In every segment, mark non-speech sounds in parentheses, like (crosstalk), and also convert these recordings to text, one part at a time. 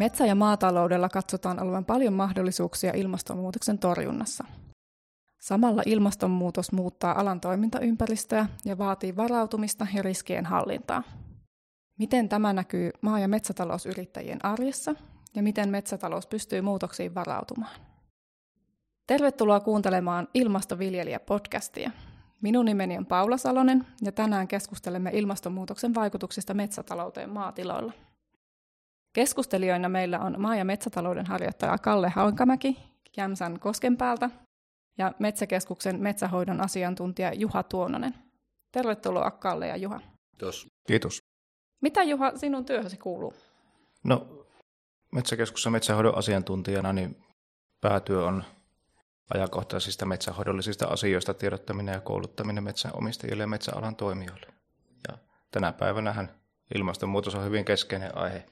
Metsä- ja maataloudella katsotaan olevan paljon mahdollisuuksia ilmastonmuutoksen torjunnassa. Samalla ilmastonmuutos muuttaa alan toimintaympäristöä ja vaatii varautumista ja riskien hallintaa. Miten tämä näkyy maa- ja metsätalousyrittäjien arjessa ja miten metsätalous pystyy muutoksiin varautumaan? Tervetuloa kuuntelemaan Ilmastoviljelijä-podcastia. Minun nimeni on Paula Salonen ja tänään keskustelemme ilmastonmuutoksen vaikutuksista metsätalouteen maatiloilla. Keskustelijoina meillä on maa- ja metsätalouden harjoittaja Kalle Halkamäki Jämsän Koskenpäältä ja Metsäkeskuksen metsähoidon asiantuntija Juha Tuononen. Tervetuloa Kalle ja Juha. Kiitos. Kiitos. Mitä Juha sinun työhösi kuuluu? No, Metsäkeskuksessa metsähoidon asiantuntijana niin päätyö on ajankohtaisista metsähoidollisista asioista tiedottaminen ja kouluttaminen metsäomistajille ja metsäalan toimijoille. Ja tänä päivänä ilmastonmuutos on hyvin keskeinen aihe.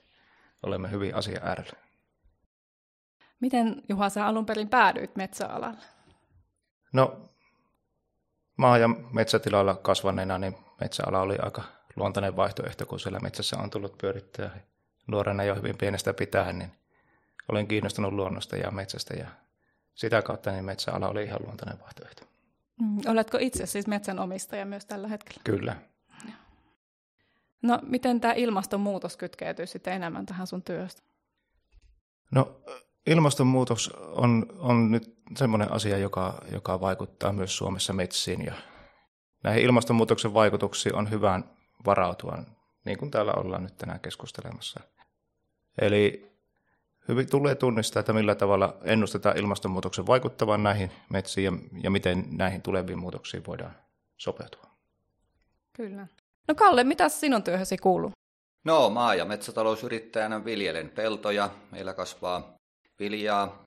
Olemme hyvin asia äärellä. Miten Juha sä alun perin päädyit metsäalalle? No, maa- ja metsätilalla kasvaneena, niin metsäala oli aika luontainen vaihtoehto, kun siellä metsässä on tullut pyörittää nuorena jo hyvin pienestä pitäen, niin olen kiinnostunut luonnosta ja metsästä ja sitä kautta niin metsäala oli ihan luontainen vaihtoehto. Mm, oletko itse siis metsänomistaja myös tällä hetkellä? Kyllä. No, miten tämä ilmastonmuutos kytkeytyy sitten enemmän tähän sun työstä? No, ilmastonmuutos on, on nyt semmoinen asia, joka, joka vaikuttaa myös Suomessa metsiin ja näihin ilmastonmuutoksen vaikutuksiin on hyvä varautua, niin kuin täällä ollaan nyt tänään keskustelemassa. Eli hyvin tulee tunnistaa, että millä tavalla ennustetaan ilmastonmuutoksen vaikuttavan näihin metsiin ja, ja miten näihin tuleviin muutoksiin voidaan sopeutua. Kyllä. No Kalle, mitä sinun työhösi kuuluu? No, maa- ja metsätalousyrittäjänä viljelen peltoja. Meillä kasvaa viljaa,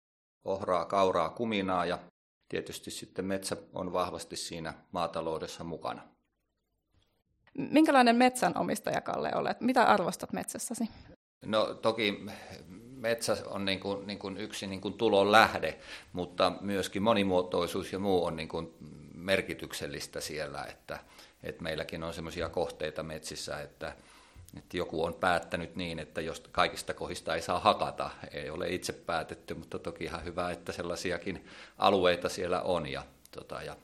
ohraa, kauraa, kuminaa ja tietysti sitten metsä on vahvasti siinä maataloudessa mukana. Minkälainen metsänomistaja, Kalle, olet? Mitä arvostat metsässäsi? No toki metsä on niin kuin, niin kuin yksi niin kuin tulon lähde, mutta myöskin monimuotoisuus ja muu on niin kuin merkityksellistä siellä, että, että meilläkin on sellaisia kohteita metsissä, että, että joku on päättänyt niin, että jos kaikista kohdista ei saa hakata, ei ole itse päätetty, mutta toki ihan hyvä, että sellaisiakin alueita siellä on ja, tota, ja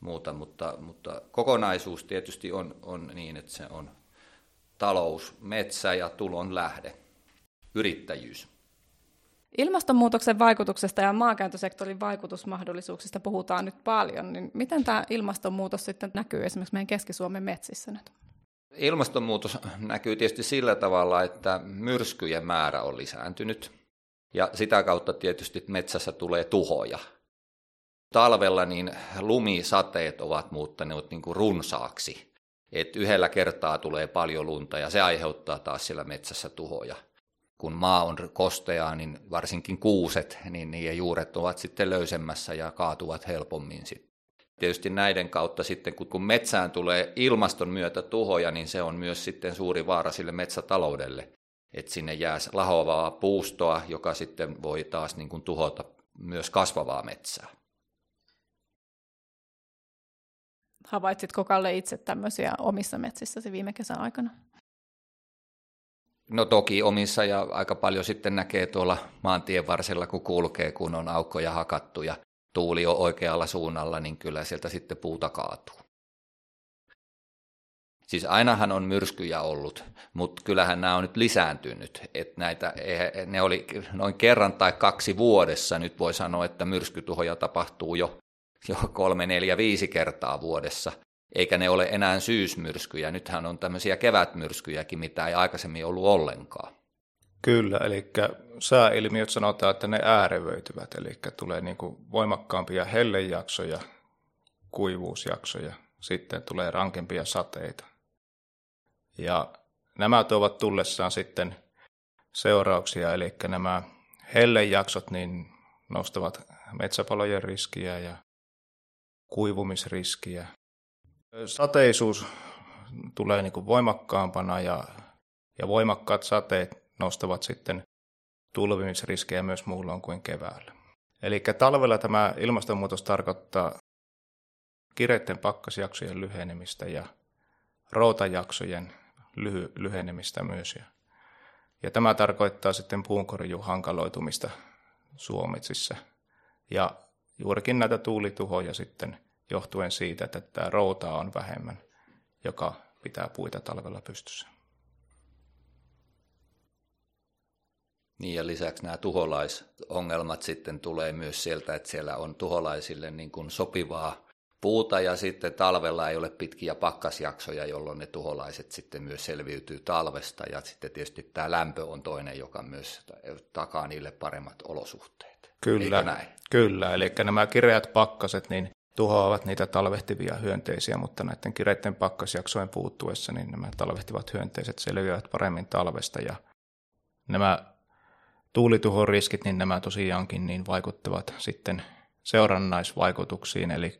muuta, mutta, mutta kokonaisuus tietysti on, on niin, että se on talous, metsä ja tulon lähde, yrittäjyys. Ilmastonmuutoksen vaikutuksesta ja maankäyttösektorin vaikutusmahdollisuuksista puhutaan nyt paljon, niin miten tämä ilmastonmuutos sitten näkyy esimerkiksi meidän Keski-Suomen metsissä nyt? Ilmastonmuutos näkyy tietysti sillä tavalla, että myrskyjen määrä on lisääntynyt ja sitä kautta tietysti metsässä tulee tuhoja. Talvella niin lumisateet ovat muuttaneet niin kuin runsaaksi, että yhdellä kertaa tulee paljon lunta ja se aiheuttaa taas siellä metsässä tuhoja kun maa on kosteaa, niin varsinkin kuuset, niin niiden juuret ovat sitten löysemmässä ja kaatuvat helpommin sitten. Tietysti näiden kautta sitten, kun metsään tulee ilmaston myötä tuhoja, niin se on myös sitten suuri vaara sille metsätaloudelle. Että sinne jää lahoavaa puustoa, joka sitten voi taas niin kuin tuhota myös kasvavaa metsää. Havaitsitko Kalle itse tämmöisiä omissa metsissäsi viime kesän aikana? No toki omissa ja aika paljon sitten näkee tuolla maantien varsilla, kun kulkee, kun on aukkoja hakattu ja tuuli on oikealla suunnalla, niin kyllä sieltä sitten puuta kaatuu. Siis ainahan on myrskyjä ollut, mutta kyllähän nämä on nyt lisääntynyt. Että näitä, ne oli noin kerran tai kaksi vuodessa. Nyt voi sanoa, että myrskytuhoja tapahtuu jo, jo kolme, neljä, viisi kertaa vuodessa eikä ne ole enää syysmyrskyjä. Nythän on tämmöisiä kevätmyrskyjäkin, mitä ei aikaisemmin ollut ollenkaan. Kyllä, eli sääilmiöt sanotaan, että ne äärevöityvät, eli tulee niin kuin voimakkaampia hellejaksoja, kuivuusjaksoja, sitten tulee rankempia sateita. Ja nämä tuovat tullessaan sitten seurauksia, eli nämä hellejaksot niin nostavat metsäpalojen riskiä ja kuivumisriskiä, Sateisuus tulee niin kuin voimakkaampana ja, ja voimakkaat sateet nostavat sitten tulvimisriskejä myös muulloin kuin keväällä. Eli talvella tämä ilmastonmuutos tarkoittaa kireiden pakkasjaksojen lyhenemistä ja routajaksojen lyhy- lyhenemistä myös. Ja, Ja tämä tarkoittaa sitten puunkorjun hankaloitumista suometsissä. Ja juurikin näitä tuulituhoja sitten johtuen siitä, että tämä routaa on vähemmän, joka pitää puita talvella pystyssä. Niin ja lisäksi nämä tuholaisongelmat sitten tulee myös sieltä, että siellä on tuholaisille niin kuin sopivaa puuta ja sitten talvella ei ole pitkiä pakkasjaksoja, jolloin ne tuholaiset sitten myös selviytyy talvesta ja sitten tietysti tämä lämpö on toinen, joka myös takaa niille paremmat olosuhteet. Kyllä, näin? kyllä. eli nämä kireät pakkaset niin tuhoavat niitä talvehtivia hyönteisiä, mutta näiden kireiden pakkasjaksojen puuttuessa niin nämä talvehtivat hyönteiset selviävät paremmin talvesta. Ja nämä tuulituhon riskit, niin nämä tosiaankin niin vaikuttavat sitten seurannaisvaikutuksiin, eli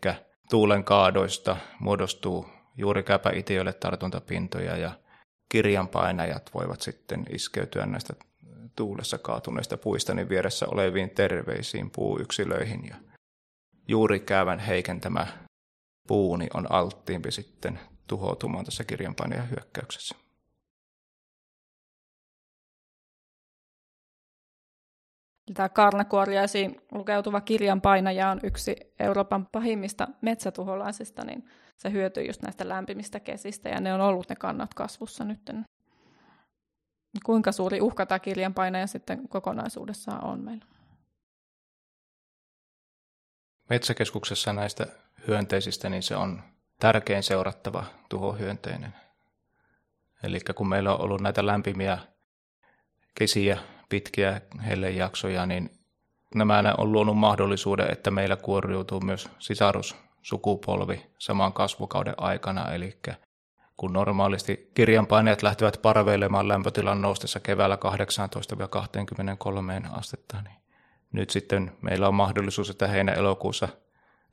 tuulen kaadoista muodostuu juuri käpäitiöille tartuntapintoja ja kirjanpainajat voivat sitten iskeytyä näistä tuulessa kaatuneista puista niin vieressä oleviin terveisiin puuyksilöihin ja juuri käyvän heikentämä puuni on alttiimpi sitten tuhoutumaan tässä kirjanpainajan hyökkäyksessä. Tämä karnakuoriaisiin lukeutuva kirjanpainaja on yksi Euroopan pahimmista metsätuholaisista, niin se hyötyy just näistä lämpimistä kesistä, ja ne on ollut ne kannat kasvussa nyt. Kuinka suuri uhka tämä kirjanpainaja sitten kokonaisuudessaan on meillä? Metsäkeskuksessa näistä hyönteisistä niin se on tärkein seurattava tuhohyönteinen. Eli kun meillä on ollut näitä lämpimiä kesiä pitkiä hellejaksoja, niin nämä on luonut mahdollisuuden, että meillä kuoriutuu myös sisarussukupolvi saman kasvukauden aikana, eli kun normaalisti kirjanpaineet lähtevät parveilemaan lämpötilan noustessa keväällä 18-23 astetta, niin nyt sitten meillä on mahdollisuus, että heinä-elokuussa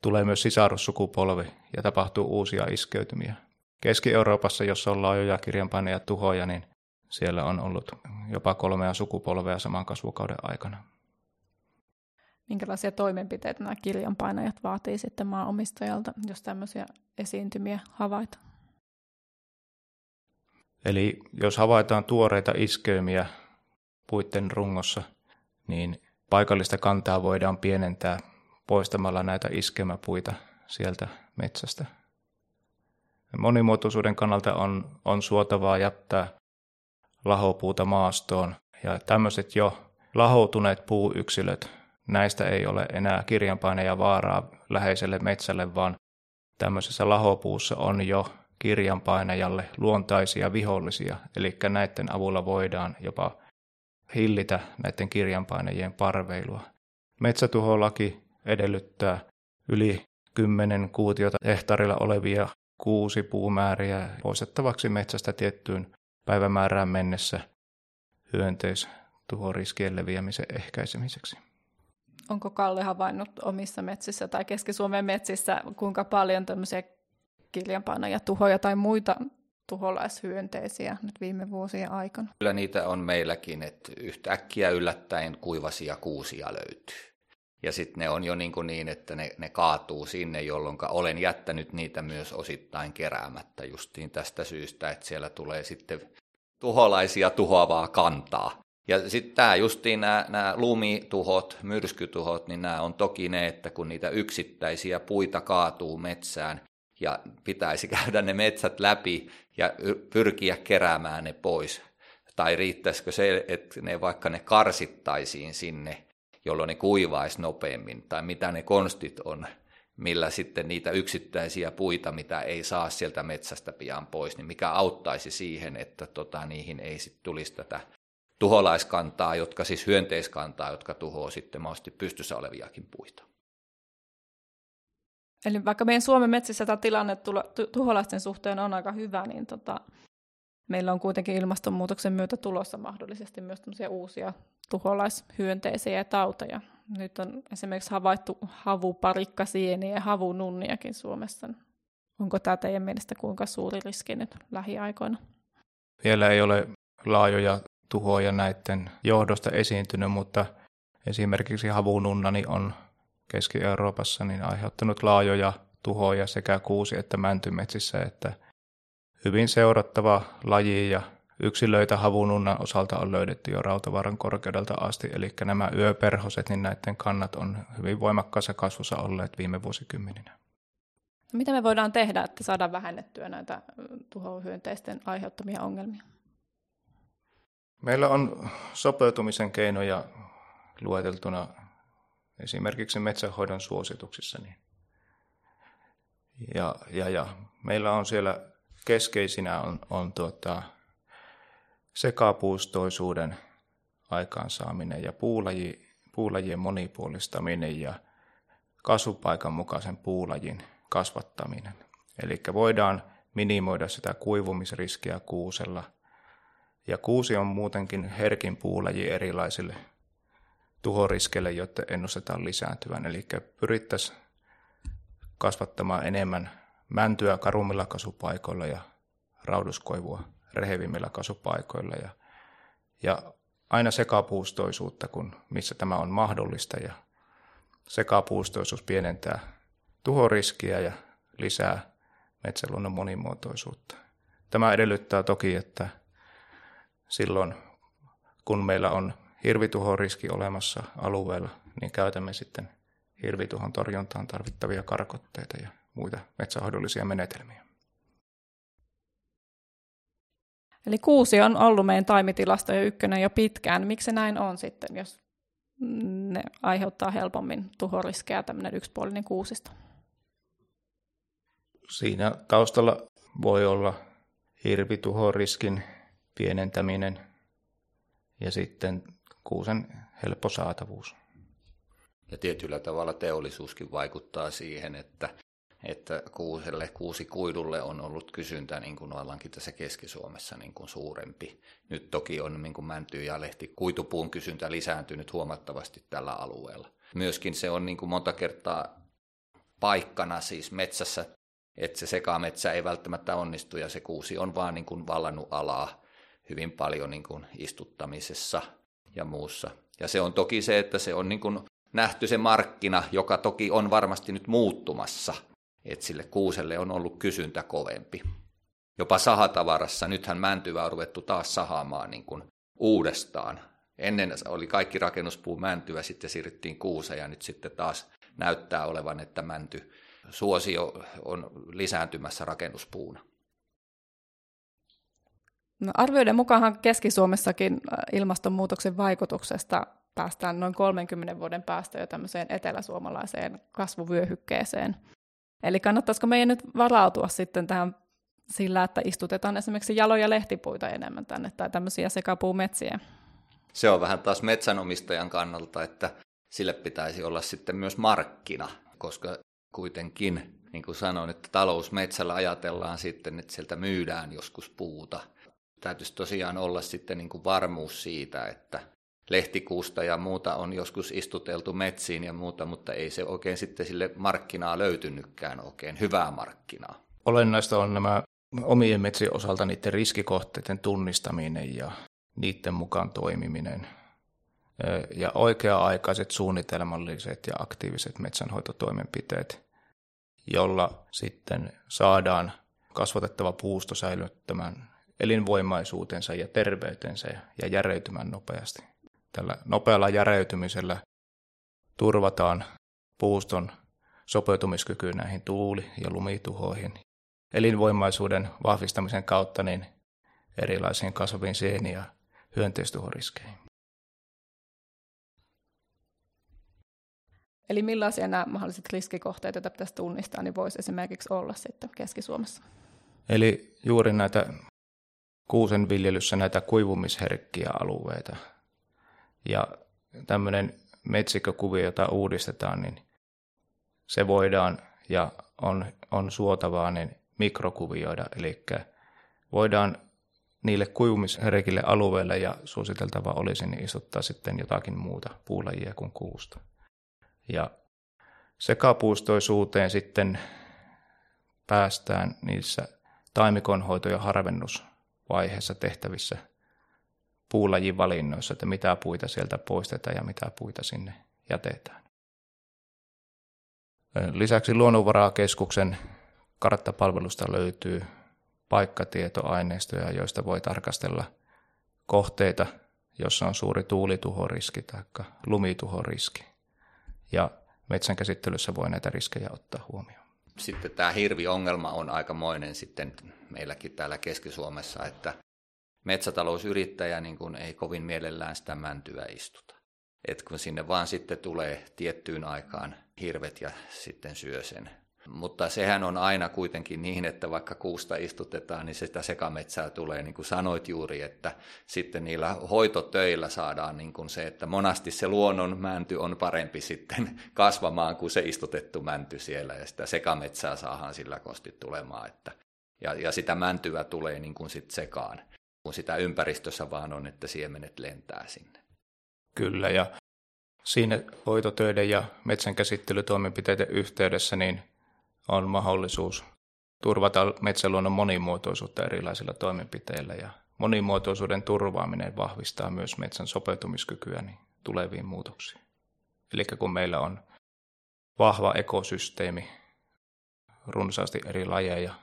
tulee myös sisarussukupolvi ja tapahtuu uusia iskeytymiä. Keski-Euroopassa, jossa on laajoja kirjanpaineja tuhoja, niin siellä on ollut jopa kolmea sukupolvea saman kasvukauden aikana. Minkälaisia toimenpiteitä nämä kirjanpainajat vaatii sitten maanomistajalta, jos tämmöisiä esiintymiä havaitaan? Eli jos havaitaan tuoreita iskeymiä puitten rungossa, niin paikallista kantaa voidaan pienentää poistamalla näitä iskemäpuita sieltä metsästä. Monimuotoisuuden kannalta on, on suotavaa jättää lahopuuta maastoon. Ja tämmöiset jo lahoutuneet puuyksilöt, näistä ei ole enää kirjanpaineja vaaraa läheiselle metsälle, vaan tämmöisessä lahopuussa on jo kirjanpainajalle luontaisia vihollisia, eli näiden avulla voidaan jopa hillitä näiden kirjanpainajien parveilua. Metsätuholaki edellyttää yli 10 kuutiota hehtaarilla olevia kuusi puumääriä poistettavaksi metsästä tiettyyn päivämäärään mennessä hyönteistuhoriskien leviämisen ehkäisemiseksi. Onko Kalle havainnut omissa metsissä tai Keski-Suomen metsissä, kuinka paljon tämmöisiä kiljanpainoja, tuhoja tai muita tuholaishyönteisiä nyt viime vuosien aikana? Kyllä niitä on meilläkin, että yhtäkkiä yllättäen kuivasia kuusia löytyy. Ja sitten ne on jo niin, kuin niin että ne, ne kaatuu sinne, jolloin olen jättänyt niitä myös osittain keräämättä justiin tästä syystä, että siellä tulee sitten tuholaisia tuhoavaa kantaa. Ja sitten tämä justiin nämä, nämä lumituhot, myrskytuhot, niin nämä on toki ne, että kun niitä yksittäisiä puita kaatuu metsään ja pitäisi (laughs) käydä ne metsät läpi ja pyrkiä keräämään ne pois. Tai riittäisikö se, että ne vaikka ne karsittaisiin sinne jolloin ne kuivaisi nopeammin, tai mitä ne konstit on, millä sitten niitä yksittäisiä puita, mitä ei saa sieltä metsästä pian pois, niin mikä auttaisi siihen, että tota, niihin ei sitten tulisi tätä tuholaiskantaa, jotka siis hyönteiskantaa, jotka tuhoaa sitten mahdollisesti pystyssä oleviakin puita. Eli vaikka meidän Suomen metsissä tämä tilanne tuholaisten suhteen on aika hyvä, niin tota, meillä on kuitenkin ilmastonmuutoksen myötä tulossa mahdollisesti myös uusia tuholaishyönteisiä ja tauteja. Nyt on esimerkiksi havaittu havuparikkasieniä ja havununniakin Suomessa. Onko tämä teidän mielestä kuinka suuri riski nyt lähiaikoina? Vielä ei ole laajoja tuhoja näiden johdosta esiintynyt, mutta esimerkiksi havununnani on Keski-Euroopassa niin aiheuttanut laajoja tuhoja sekä kuusi- että mäntymetsissä, että hyvin seurattava laji ja yksilöitä havununnan osalta on löydetty jo rautavaran korkeudelta asti, eli nämä yöperhoset, niin näiden kannat on hyvin voimakkaassa kasvussa olleet viime vuosikymmeninä. No mitä me voidaan tehdä, että saadaan vähennettyä näitä tuhohyönteisten aiheuttamia ongelmia? Meillä on sopeutumisen keinoja lueteltuna esimerkiksi metsänhoidon suosituksissa. Niin. Ja, ja, ja meillä on siellä keskeisinä on, on tuota, sekapuustoisuuden aikaansaaminen ja puulaji, puulajien monipuolistaminen ja kasvupaikan mukaisen puulajin kasvattaminen. Eli voidaan minimoida sitä kuivumisriskiä kuusella. Ja kuusi on muutenkin herkin puulaji erilaisille tuhoriskeille, joita ennustetaan lisääntyvän. Eli pyrittäisiin kasvattamaan enemmän mäntyä karummilla kasvupaikoilla ja rauduskoivua rehevimmillä kasvupaikoilla. Ja, ja aina sekapuustoisuutta, kun missä tämä on mahdollista. Ja sekapuustoisuus pienentää tuhoriskiä ja lisää metsäluonnon monimuotoisuutta. Tämä edellyttää toki, että silloin kun meillä on hirvituhoriski olemassa alueella, niin käytämme sitten hirvituhon torjuntaan tarvittavia karkotteita ja muita metsähoidollisia menetelmiä. Eli kuusi on ollut meidän taimitilasto jo ykkönen jo pitkään. Miksi se näin on sitten, jos ne aiheuttaa helpommin tuhoriskeja tämmöinen yksipuolinen kuusisto? Siinä taustalla voi olla hirvituhoriskin pienentäminen ja sitten kuusen helppo saatavuus. Ja tietyllä tavalla teollisuuskin vaikuttaa siihen, että, että kuuselle, kuusikuidulle on ollut kysyntä niin kuin alankin tässä Keski-Suomessa niin kuin suurempi. Nyt toki on niin kuin mänty ja lehti kuitupuun kysyntä lisääntynyt huomattavasti tällä alueella. Myöskin se on niin kuin monta kertaa paikkana siis metsässä, että se sekametsä ei välttämättä onnistu ja se kuusi on vaan niin kuin vallannut alaa hyvin paljon niin kuin istuttamisessa ja muussa. Ja se on toki se, että se on niin kuin nähty se markkina, joka toki on varmasti nyt muuttumassa, että sille kuuselle on ollut kysyntä kovempi. Jopa sahatavarassa, nythän mäntyvä on ruvettu taas sahaamaan niin kuin uudestaan. Ennen oli kaikki rakennuspuu mäntyä, sitten siirryttiin kuuseen ja nyt sitten taas näyttää olevan, että mänty suosio on lisääntymässä rakennuspuuna. No, arvioiden mukaan Keski-Suomessakin äh, ilmastonmuutoksen vaikutuksesta päästään noin 30 vuoden päästä jo tämmöiseen eteläsuomalaiseen kasvuvyöhykkeeseen. Eli kannattaisiko meidän nyt varautua sitten tähän sillä, että istutetaan esimerkiksi jaloja lehtipuita enemmän tänne tai tämmöisiä sekapuumetsiä? Se on vähän taas metsänomistajan kannalta, että sille pitäisi olla sitten myös markkina, koska kuitenkin, niin kuin sanoin, että talousmetsällä ajatellaan sitten, että sieltä myydään joskus puuta. Täytyisi tosiaan olla sitten niin kuin varmuus siitä, että lehtikuusta ja muuta on joskus istuteltu metsiin ja muuta, mutta ei se oikein sitten sille markkinaa löytynytkään oikein, hyvää markkinaa. Olennaista on nämä omien metsien osalta niiden riskikohteiden tunnistaminen ja niiden mukaan toimiminen ja oikea-aikaiset suunnitelmalliset ja aktiiviset metsänhoitotoimenpiteet, jolla sitten saadaan kasvatettava puusto säilyttämään elinvoimaisuutensa ja terveytensä ja järeytymään nopeasti. Tällä nopealla järeytymisellä turvataan puuston sopeutumiskyky näihin tuuli- ja lumituhoihin. Elinvoimaisuuden vahvistamisen kautta niin erilaisiin kasvaviin sieni- ja hyönteistuhoriskeihin. Eli millaisia nämä mahdolliset riskikohteet, joita pitäisi tunnistaa, niin voisi esimerkiksi olla sitten Keski-Suomessa? Eli juuri näitä kuusen viljelyssä näitä kuivumisherkkiä alueita. Ja tämmöinen metsikkökuvio, jota uudistetaan, niin se voidaan ja on, on suotavaa niin mikrokuvioida, eli voidaan niille kuivumisherkille alueille ja suositeltava olisi niin istuttaa sitten jotakin muuta puulajia kuin kuusta. Ja sekapuustoisuuteen sitten päästään niissä taimikonhoito- ja harvennusvaiheessa tehtävissä puulajin valinnoissa, että mitä puita sieltä poistetaan ja mitä puita sinne jätetään. Lisäksi Luonnonvarakeskuksen karttapalvelusta löytyy paikkatietoaineistoja, joista voi tarkastella kohteita, jossa on suuri tuulituhoriski tai lumituhoriski. Ja metsän käsittelyssä voi näitä riskejä ottaa huomioon. Sitten tämä hirviongelma on aikamoinen sitten meilläkin täällä Keski-Suomessa, että metsätalousyrittäjä niin kuin ei kovin mielellään sitä mäntyä istuta. Et kun sinne vaan sitten tulee tiettyyn aikaan hirvet ja sitten syö sen mutta sehän on aina kuitenkin niin, että vaikka kuusta istutetaan, niin sitä sekametsää tulee, niin kuin sanoit juuri, että sitten niillä hoitotöillä saadaan niin kuin se, että monasti se luonnon mänty on parempi sitten kasvamaan kuin se istutettu mänty siellä, ja sitä sekametsää saadaan sillä kosti tulemaan, että, ja, ja sitä mäntyä tulee niin kuin sit sekaan, kun sitä ympäristössä vaan on, että siemenet lentää sinne. Kyllä, ja siinä hoitotöiden ja metsän käsittelytoimenpiteiden yhteydessä, niin on mahdollisuus turvata metsäluonnon monimuotoisuutta erilaisilla toimenpiteillä ja monimuotoisuuden turvaaminen vahvistaa myös metsän sopeutumiskykyä niin tuleviin muutoksiin. Eli kun meillä on vahva ekosysteemi, runsaasti eri lajeja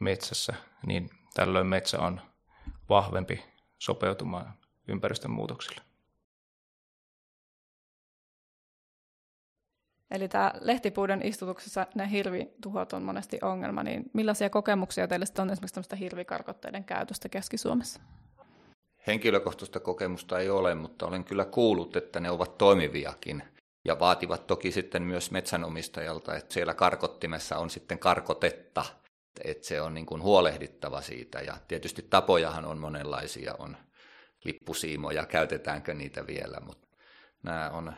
metsässä, niin tällöin metsä on vahvempi sopeutumaan ympäristön muutoksille. Eli tämä lehtipuiden istutuksessa ne hirvituhot on monesti ongelma, niin millaisia kokemuksia teille on esimerkiksi tämmöistä hirvikarkotteiden käytöstä Keski-Suomessa? Henkilökohtaista kokemusta ei ole, mutta olen kyllä kuullut, että ne ovat toimiviakin ja vaativat toki sitten myös metsänomistajalta, että siellä karkottimessa on sitten karkotetta, että se on niin kuin huolehdittava siitä ja tietysti tapojahan on monenlaisia, on lippusiimoja, käytetäänkö niitä vielä, mutta nämä on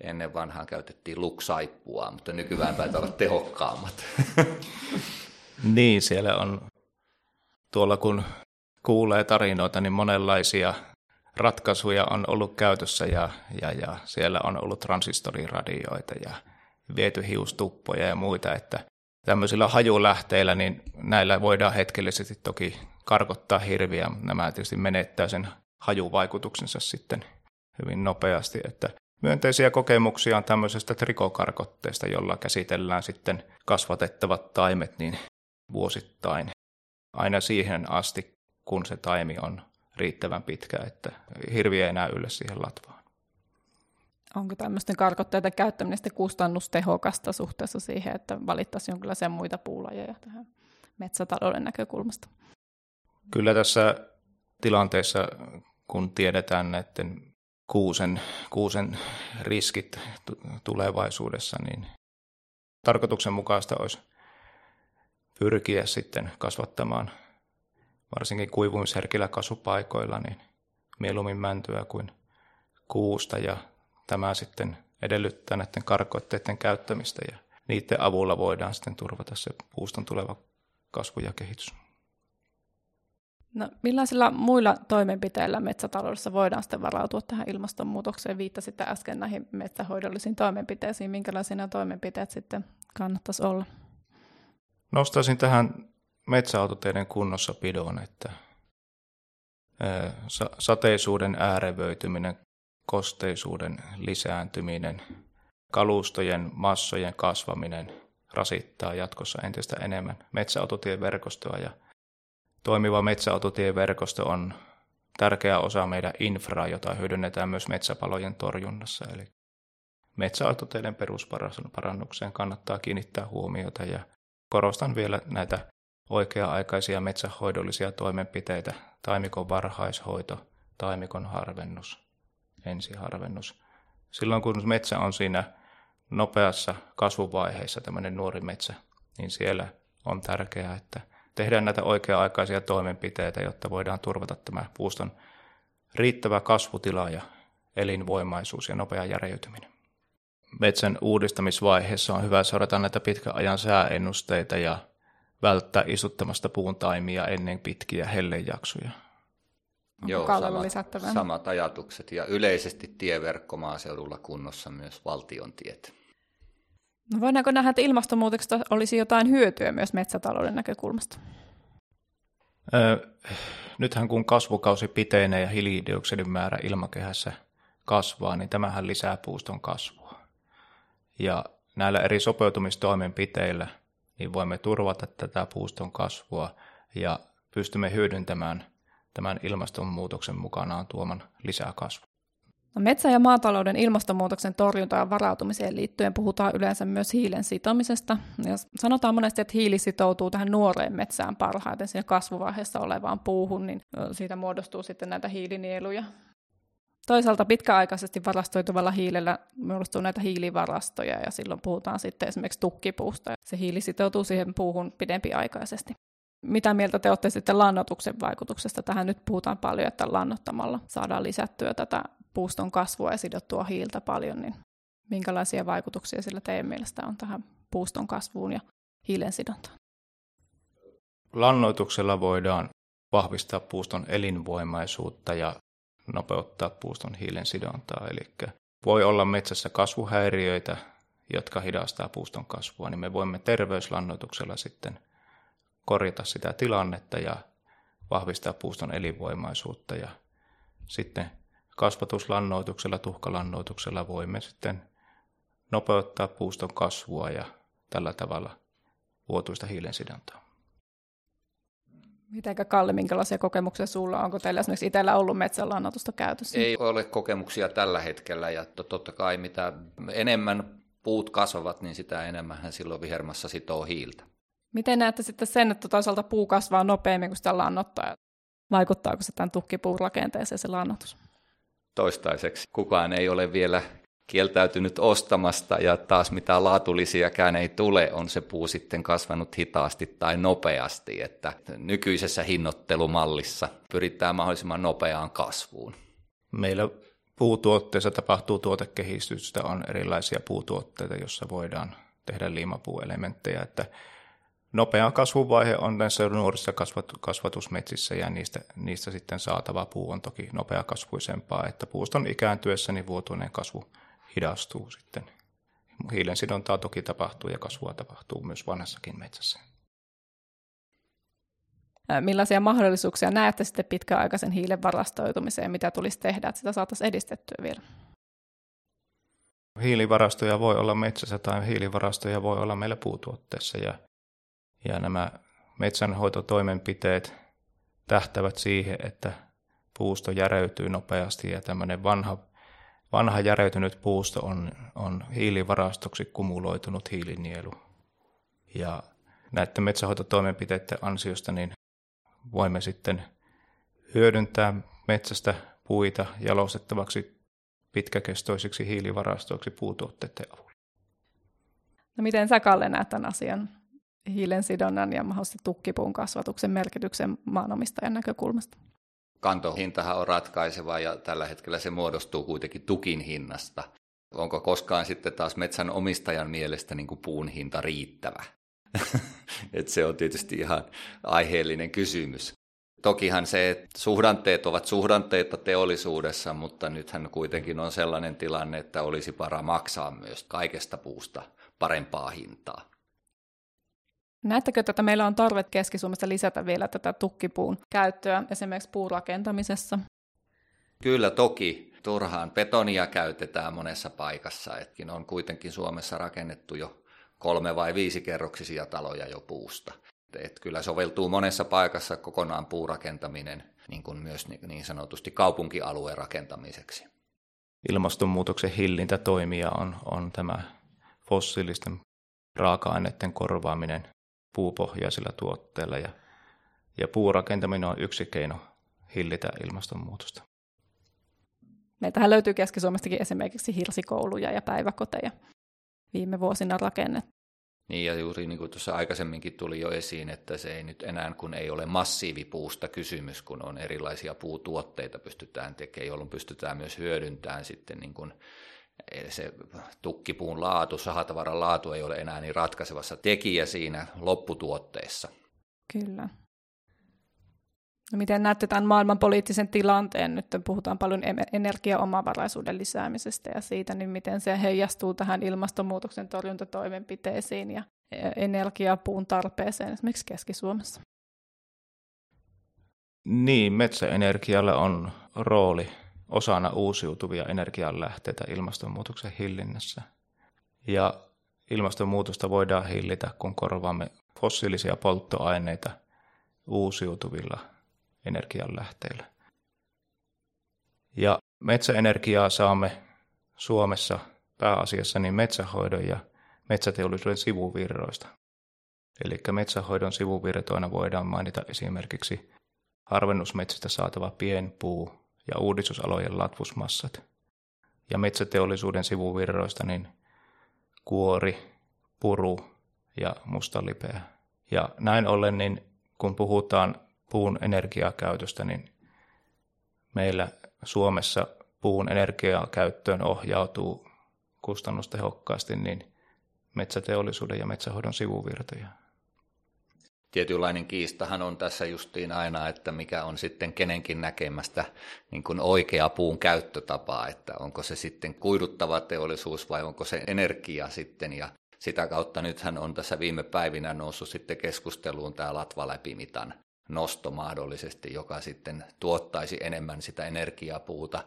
ennen vanhaan käytettiin luksaippua, mutta nykyään taitaa olla tehokkaammat. (laughs) niin, siellä on tuolla kun kuulee tarinoita, niin monenlaisia ratkaisuja on ollut käytössä ja, ja, ja siellä on ollut transistoriradioita ja viety hiustuppoja ja muita, että tämmöisillä hajulähteillä, niin näillä voidaan hetkellisesti toki karkottaa hirviä. Nämä tietysti menettää sen hajuvaikutuksensa sitten hyvin nopeasti, että Myönteisiä kokemuksia on tämmöisestä trikokarkotteesta, jolla käsitellään sitten kasvatettavat taimet niin vuosittain aina siihen asti, kun se taimi on riittävän pitkä, että hirvi ei enää yllä siihen latvaan. Onko tämmöisten karkotteiden käyttäminen sitten kustannustehokasta suhteessa siihen, että valittaisiin jonkinlaisia muita puulajeja tähän metsätalouden näkökulmasta? Kyllä tässä tilanteessa, kun tiedetään näiden kuusen, kuusen riskit tulevaisuudessa, niin tarkoituksenmukaista olisi pyrkiä sitten kasvattamaan varsinkin kuivumisherkillä kasvupaikoilla niin mieluummin mäntyä kuin kuusta ja tämä sitten edellyttää näiden karkoitteiden käyttämistä ja niiden avulla voidaan sitten turvata se puuston tuleva kasvu ja kehitys. No, millaisilla muilla toimenpiteillä metsätaloudessa voidaan sitten varautua tähän ilmastonmuutokseen? Viittasitte äsken näihin metsähoidollisiin toimenpiteisiin. Minkälaisia nämä toimenpiteet sitten kannattaisi olla? Nostaisin tähän metsäautoteiden kunnossapidon, että sateisuuden äärevöityminen, kosteisuuden lisääntyminen, kalustojen massojen kasvaminen rasittaa jatkossa entistä enemmän metsäautotieverkostoa. Ja Toimiva metsäautotieverkosto on tärkeä osa meidän infraa, jota hyödynnetään myös metsäpalojen torjunnassa. Eli metsäautoteiden perusparannukseen kannattaa kiinnittää huomiota. Ja korostan vielä näitä oikea-aikaisia metsähoidollisia toimenpiteitä, taimikon varhaishoito, taimikon harvennus, ensiharvennus. Silloin kun metsä on siinä nopeassa kasvuvaiheessa, tämmöinen nuori metsä, niin siellä on tärkeää, että tehdään näitä oikea-aikaisia toimenpiteitä, jotta voidaan turvata tämä puuston riittävä kasvutila ja elinvoimaisuus ja nopea järjeytyminen. Metsän uudistamisvaiheessa on hyvä seurata näitä pitkän ajan sääennusteita ja välttää istuttamasta puun taimia ennen pitkiä hellejaksoja. Joo, samat, samat ajatukset ja yleisesti tieverkko maaseudulla kunnossa myös valtion tiet. No voidaanko nähdä, että ilmastonmuutoksesta olisi jotain hyötyä myös metsätalouden näkökulmasta? Öö, nythän kun kasvukausi pitenee ja hiilidioksidin määrä ilmakehässä kasvaa, niin tämähän lisää puuston kasvua. Ja näillä eri sopeutumistoimenpiteillä niin voimme turvata tätä puuston kasvua ja pystymme hyödyntämään tämän ilmastonmuutoksen mukanaan tuoman lisäkasvun. No metsä- ja maatalouden ilmastonmuutoksen torjuntaan ja varautumiseen liittyen puhutaan yleensä myös hiilen sitomisesta. Ja sanotaan monesti, että hiili sitoutuu tähän nuoreen metsään parhaiten, siinä kasvuvaiheessa olevaan puuhun, niin siitä muodostuu sitten näitä hiilinieluja. Toisaalta pitkäaikaisesti varastoituvalla hiilellä muodostuu näitä hiilivarastoja ja silloin puhutaan sitten esimerkiksi tukkipuusta. Se hiili sitoutuu siihen puuhun pidempiaikaisesti. Mitä mieltä te olette sitten lannotuksen vaikutuksesta? Tähän nyt puhutaan paljon, että lannottamalla saadaan lisättyä tätä puuston kasvua ja sidottua hiiltä paljon, niin minkälaisia vaikutuksia sillä teidän mielestä on tähän puuston kasvuun ja hiilen sidontaan? Lannoituksella voidaan vahvistaa puuston elinvoimaisuutta ja nopeuttaa puuston hiilen sidontaa. Eli voi olla metsässä kasvuhäiriöitä, jotka hidastaa puuston kasvua, niin me voimme terveyslannoituksella sitten korjata sitä tilannetta ja vahvistaa puuston elinvoimaisuutta. Ja sitten kasvatuslannoituksella, tuhkalannoituksella voimme sitten nopeuttaa puuston kasvua ja tällä tavalla vuotuista hiilensidontaa. Mitenkä Kalle, minkälaisia kokemuksia sulla on? Onko teillä esimerkiksi itsellä ollut metsänlannoitusta käytössä? Ei ole kokemuksia tällä hetkellä ja totta kai mitä enemmän puut kasvavat, niin sitä enemmän hän silloin vihermassa sitoo hiiltä. Miten näette sitten sen, että toisaalta puu kasvaa nopeammin kuin sitä lannottaa? Vaikuttaako se tämän tukkipuun rakenteeseen se lannotus? Toistaiseksi kukaan ei ole vielä kieltäytynyt ostamasta ja taas mitä laatulisiäkään ei tule, on se puu sitten kasvanut hitaasti tai nopeasti, että nykyisessä hinnoittelumallissa pyritään mahdollisimman nopeaan kasvuun. Meillä puutuotteessa tapahtuu tuotekehitystä, on erilaisia puutuotteita, joissa voidaan tehdä liimapuuelementtejä, että nopea kasvuvaihe on näissä nuorissa kasvatusmetsissä ja niistä, niistä sitten saatava puu on toki nopeakasvuisempaa, että puuston ikääntyessä niin vuotuinen kasvu hidastuu sitten. Hiilen sidontaa toki tapahtuu ja kasvua tapahtuu myös vanhassakin metsässä. Millaisia mahdollisuuksia näette sitten pitkäaikaisen hiilen varastoitumiseen, mitä tulisi tehdä, että sitä saataisiin edistettyä vielä? Hiilivarastoja voi olla metsässä tai hiilivarastoja voi olla meillä puutuotteessa ja, ja nämä metsänhoitotoimenpiteet tähtävät siihen, että puusto järeytyy nopeasti ja tämmöinen vanha vanha järeytynyt puusto on, on hiilivarastoksi kumuloitunut hiilinielu. Ja näiden metsähoitotoimenpiteiden ansiosta niin voimme sitten hyödyntää metsästä puita jalostettavaksi pitkäkestoisiksi hiilivarastoiksi puutuotteiden avulla. No miten sä Kalle näet tämän asian hiilen sidonnan ja mahdollisesti tukkipuun kasvatuksen merkityksen maanomistajan näkökulmasta? kantohintahan on ratkaiseva ja tällä hetkellä se muodostuu kuitenkin tukin hinnasta. Onko koskaan sitten taas metsän omistajan mielestä niin kuin puun hinta riittävä? (laughs) Et se on tietysti ihan aiheellinen kysymys. Tokihan se, että suhdanteet ovat suhdanteita teollisuudessa, mutta nythän kuitenkin on sellainen tilanne, että olisi para maksaa myös kaikesta puusta parempaa hintaa. Näettekö, että meillä on tarve Keski-Suomessa lisätä vielä tätä tukkipuun käyttöä esimerkiksi puurakentamisessa? Kyllä toki. Turhaan betonia käytetään monessa paikassa. Etkin on kuitenkin Suomessa rakennettu jo kolme- vai viisikerroksisia taloja jo puusta. Et kyllä soveltuu monessa paikassa kokonaan puurakentaminen niin kuin myös niin sanotusti kaupunkialueen rakentamiseksi. Ilmastonmuutoksen hillintätoimia on, on tämä fossiilisten raaka-aineiden korvaaminen puupohjaisilla tuotteilla ja, ja puurakentaminen on yksi keino hillitä ilmastonmuutosta. Meiltähän löytyy Keski-Suomestakin esimerkiksi hirsikouluja ja päiväkoteja viime vuosina rakennettu. Niin ja juuri niin kuin tuossa aikaisemminkin tuli jo esiin, että se ei nyt enää kun ei ole massiivipuusta kysymys, kun on erilaisia puutuotteita pystytään tekemään, jolloin pystytään myös hyödyntämään sitten niin kuin se tukkipuun laatu, sahatavaran laatu ei ole enää niin ratkaisevassa tekijä siinä lopputuotteessa. Kyllä. No miten näette tämän maailman poliittisen tilanteen? Nyt puhutaan paljon energiaomavaraisuuden lisäämisestä ja siitä, niin miten se heijastuu tähän ilmastonmuutoksen torjuntatoimenpiteisiin ja energiapuun tarpeeseen esimerkiksi Keski-Suomessa? Niin, metsäenergialla on rooli osana uusiutuvia energianlähteitä ilmastonmuutoksen hillinnässä. Ja ilmastonmuutosta voidaan hillitä, kun korvaamme fossiilisia polttoaineita uusiutuvilla energianlähteillä. Ja metsäenergiaa saamme Suomessa pääasiassa niin metsähoidon ja metsäteollisuuden sivuvirroista. Eli metsähoidon sivuvirtoina voidaan mainita esimerkiksi harvennusmetsistä saatava pienpuu ja uudistusalojen latvusmassat. Ja metsäteollisuuden sivuvirroista niin kuori, puru ja mustalipeä. Ja näin ollen, niin kun puhutaan puun energiakäytöstä, niin meillä Suomessa puun energiakäyttöön ohjautuu kustannustehokkaasti niin metsäteollisuuden ja metsähoidon sivuvirtoja. Tietynlainen kiistahan on tässä justiin aina, että mikä on sitten kenenkin näkemästä niin kuin oikea puun käyttötapa, että onko se sitten kuiduttava teollisuus vai onko se energia sitten ja sitä kautta nythän on tässä viime päivinä noussut sitten keskusteluun tämä latvaläpimitan nosto mahdollisesti, joka sitten tuottaisi enemmän sitä energiapuuta.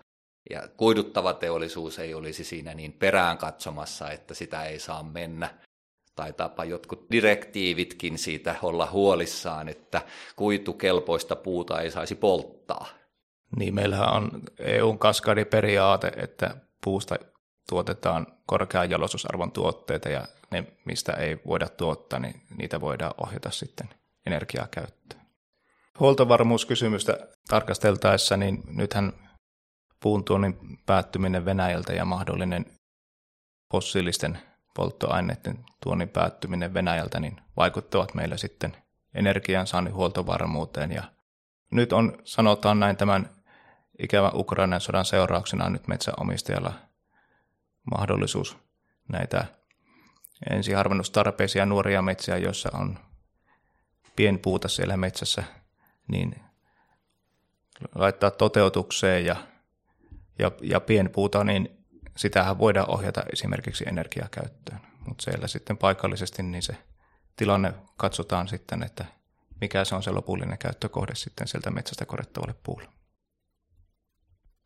Ja kuiduttava teollisuus ei olisi siinä niin perään katsomassa, että sitä ei saa mennä. Taitaapa jotkut direktiivitkin siitä olla huolissaan, että kuitukelpoista puuta ei saisi polttaa. Niin, meillähän on EUn kaskadiperiaate, että puusta tuotetaan korkean jalostusarvon tuotteita ja ne, mistä ei voida tuottaa, niin niitä voidaan ohjata sitten energiakäyttöön. Huoltovarmuuskysymystä tarkasteltaessa, niin nythän puun tuonnin päättyminen Venäjältä ja mahdollinen fossiilisten polttoaineiden tuonnin päättyminen Venäjältä niin vaikuttavat meillä sitten energian saannin huoltovarmuuteen. Ja nyt on, sanotaan näin, tämän ikävän Ukrainan sodan seurauksena nyt metsäomistajalla mahdollisuus näitä ensiharvennustarpeisia nuoria metsiä, joissa on pienpuuta siellä metsässä, niin laittaa toteutukseen ja, ja, ja pienpuuta, niin sitähän voidaan ohjata esimerkiksi energiakäyttöön. Mutta siellä sitten paikallisesti niin se tilanne katsotaan sitten, että mikä se on se lopullinen käyttökohde sitten sieltä metsästä korjattavalle puulle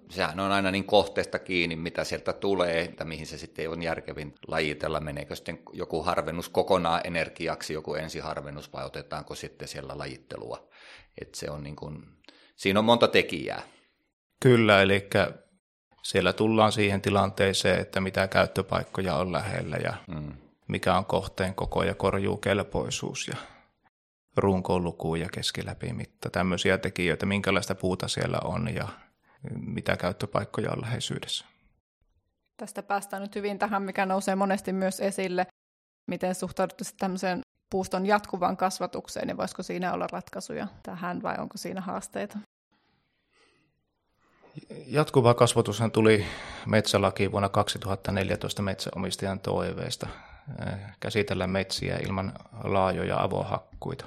sehän on aina niin kohteesta kiinni, mitä sieltä tulee, että mihin se sitten on järkevin lajitella. Meneekö sitten joku harvennus kokonaan energiaksi, joku ensiharvennus vai otetaanko sitten siellä lajittelua. Että se on niin kuin, siinä on monta tekijää. Kyllä, eli siellä tullaan siihen tilanteeseen, että mitä käyttöpaikkoja on lähellä ja mm. mikä on kohteen koko ja korjuukelpoisuus ja runkouluku ja keskiläpimitta. Tämmöisiä tekijöitä, minkälaista puuta siellä on ja mitä käyttöpaikkoja on läheisyydessä. Tästä päästään nyt hyvin tähän, mikä nousee monesti myös esille. Miten suhtaudutte tämmöiseen puuston jatkuvaan kasvatukseen ja voisiko siinä olla ratkaisuja tähän vai onko siinä haasteita? Jatkuva kasvatushan tuli metsälaki vuonna 2014 metsäomistajan toiveesta käsitellä metsiä ilman laajoja avohakkuita.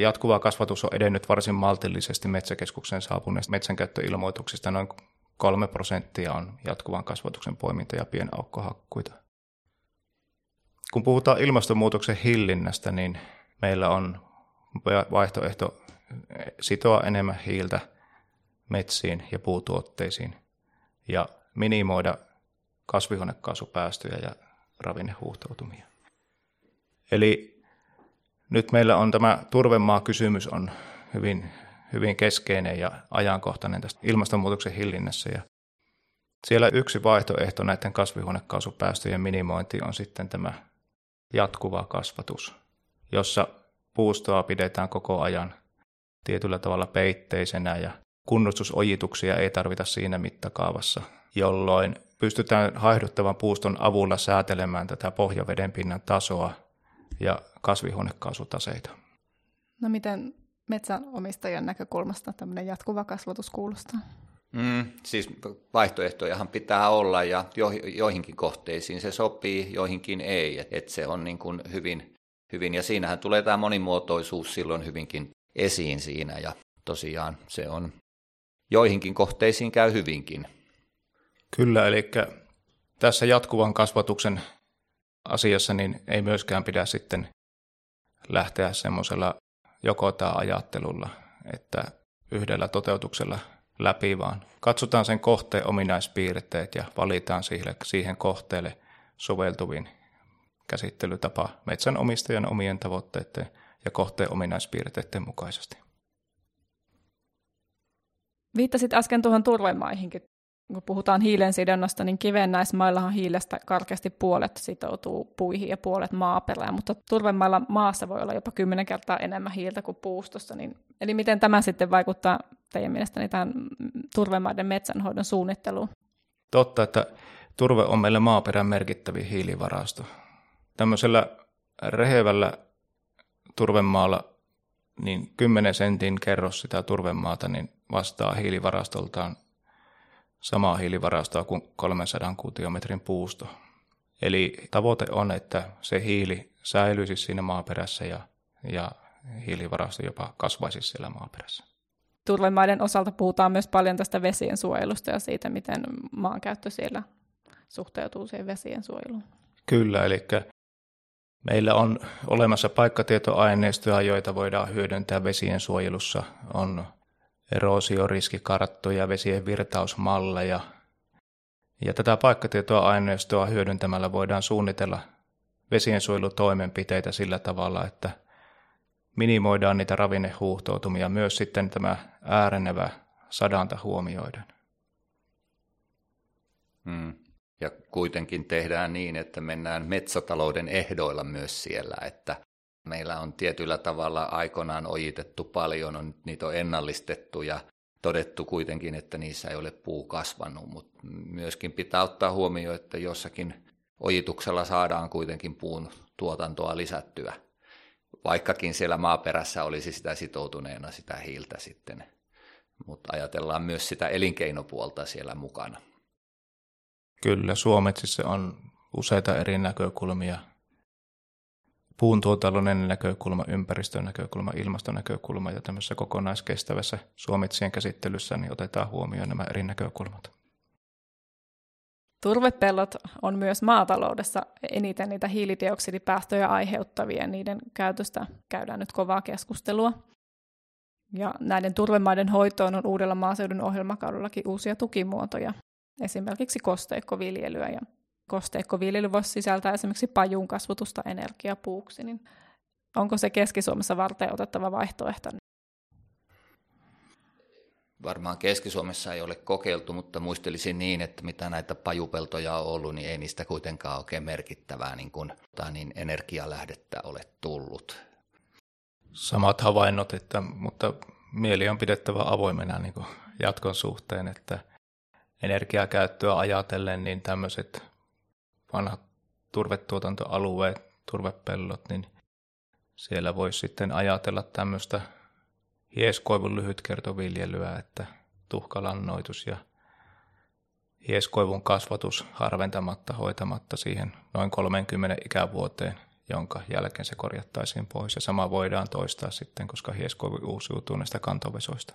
Jatkuva kasvatus on edennyt varsin maltillisesti Metsäkeskuksen saapuneista metsänkäyttöilmoituksista. Noin kolme prosenttia on jatkuvan kasvatuksen poiminta ja pienaukkohakkuita. Kun puhutaan ilmastonmuutoksen hillinnästä, niin meillä on vaihtoehto sitoa enemmän hiiltä metsiin ja puutuotteisiin ja minimoida kasvihuonekaasupäästöjä ja ravinnehuuhtoutumia. Eli nyt meillä on tämä turvemaa-kysymys on hyvin, hyvin keskeinen ja ajankohtainen tästä ilmastonmuutoksen hillinnässä. Ja siellä yksi vaihtoehto näiden kasvihuonekaasupäästöjen minimointi on sitten tämä jatkuva kasvatus, jossa puustoa pidetään koko ajan tietyllä tavalla peitteisenä ja kunnostusojituksia ei tarvita siinä mittakaavassa, jolloin pystytään haihduttavan puuston avulla säätelemään tätä pohjavedenpinnan tasoa ja kasvihuonekaasutaseita. No miten metsänomistajan näkökulmasta tämmöinen jatkuva kasvatus kuulostaa? Mm, siis vaihtoehtojahan pitää olla ja jo, joihinkin kohteisiin se sopii, joihinkin ei. Et, et se on niin kuin hyvin, hyvin, ja siinähän tulee tämä monimuotoisuus silloin hyvinkin esiin siinä, ja tosiaan se on, joihinkin kohteisiin käy hyvinkin. Kyllä, eli tässä jatkuvan kasvatuksen asiassa niin ei myöskään pidä sitten lähteä semmoisella joko tämä ajattelulla, että yhdellä toteutuksella läpi, vaan katsotaan sen kohteen ominaispiirteet ja valitaan siihen, kohteelle soveltuvin käsittelytapa metsänomistajan omien tavoitteiden ja kohteen ominaispiirteiden mukaisesti. Viittasit äsken tuohon turvemaihinkin. Kun puhutaan hiilen sidonnasta, niin kivennäismaillahan hiilestä karkeasti puolet sitoutuu puihin ja puolet maaperään, mutta turvemailla maassa voi olla jopa kymmenen kertaa enemmän hiiltä kuin puustossa. Niin, eli miten tämä sitten vaikuttaa teidän mielestäni tähän turvemaiden metsänhoidon suunnitteluun? Totta, että turve on meille maaperän merkittävin hiilivarasto. Tämmöisellä rehevällä turvemaalla niin 10 sentin kerros sitä turvemaata niin vastaa hiilivarastoltaan samaa hiilivarastoa kuin 300 kuutiometrin puusto. Eli tavoite on, että se hiili säilyisi siinä maaperässä ja, ja hiilivarasto jopa kasvaisi siellä maaperässä. Turvemaiden osalta puhutaan myös paljon tästä vesien suojelusta ja siitä, miten maankäyttö siellä suhteutuu siihen vesien suojeluun. Kyllä, eli meillä on olemassa paikkatietoaineistoja, joita voidaan hyödyntää vesien suojelussa. On erosioriskikarttoja, vesien virtausmalleja. Ja tätä paikkatietoaineistoa hyödyntämällä voidaan suunnitella vesiensuojelutoimenpiteitä sillä tavalla, että minimoidaan niitä ravinnehuuhtoutumia myös sitten tämä äärenevä sadanta huomioiden. Hmm. Ja kuitenkin tehdään niin, että mennään metsätalouden ehdoilla myös siellä, että meillä on tietyllä tavalla aikoinaan ojitettu paljon, on, niitä on ennallistettu ja todettu kuitenkin, että niissä ei ole puu kasvanut, mutta myöskin pitää ottaa huomioon, että jossakin ojituksella saadaan kuitenkin puun tuotantoa lisättyä, vaikkakin siellä maaperässä olisi sitä sitoutuneena sitä hiiltä sitten, mutta ajatellaan myös sitä elinkeinopuolta siellä mukana. Kyllä, Suometsissä on useita eri näkökulmia puun tuotalouden näkökulma, ympäristön näkökulma, ilmaston näkökulma ja tämmöisessä kokonaiskestävässä suomitsien käsittelyssä niin otetaan huomioon nämä eri näkökulmat. Turvepellot on myös maataloudessa eniten niitä hiilidioksidipäästöjä aiheuttavia. Niiden käytöstä käydään nyt kovaa keskustelua. Ja näiden turvemaiden hoitoon on uudella maaseudun ohjelmakaudellakin uusia tukimuotoja, esimerkiksi kosteikkoviljelyä ja kosteikkoviljely voisi sisältää esimerkiksi pajun kasvutusta energiapuuksi, niin onko se Keski-Suomessa varten otettava vaihtoehto? Varmaan Keski-Suomessa ei ole kokeiltu, mutta muistelisin niin, että mitä näitä pajupeltoja on ollut, niin ei niistä kuitenkaan oikein merkittävää niin kuin, tai niin energialähdettä ole tullut. Samat havainnot, että, mutta mieli on pidettävä avoimena niin kuin jatkon suhteen, että energiakäyttöä ajatellen, niin tämmöiset vanhat turvetuotantoalueet, turvepellot, niin siellä voisi sitten ajatella tämmöistä hieskoivun lyhytkertoviljelyä, että tuhkalannoitus ja hieskoivun kasvatus harventamatta, hoitamatta siihen noin 30 ikävuoteen, jonka jälkeen se korjattaisiin pois. Ja sama voidaan toistaa sitten, koska hieskoivu uusiutuu näistä kantovesoista.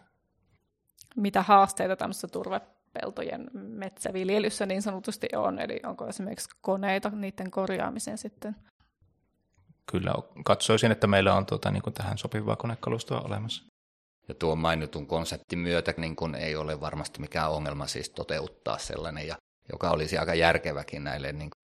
Mitä haasteita tämmöisessä turve peltojen metsäviljelyssä niin sanotusti on, eli onko esimerkiksi koneita niiden korjaamiseen sitten? Kyllä, katsoisin, että meillä on tuota, niin kuin tähän sopivaa konekalustoa olemassa. Ja tuon mainitun konseptin myötä niin kun ei ole varmasti mikään ongelma siis toteuttaa sellainen, ja, joka olisi aika järkeväkin näille niin kuin,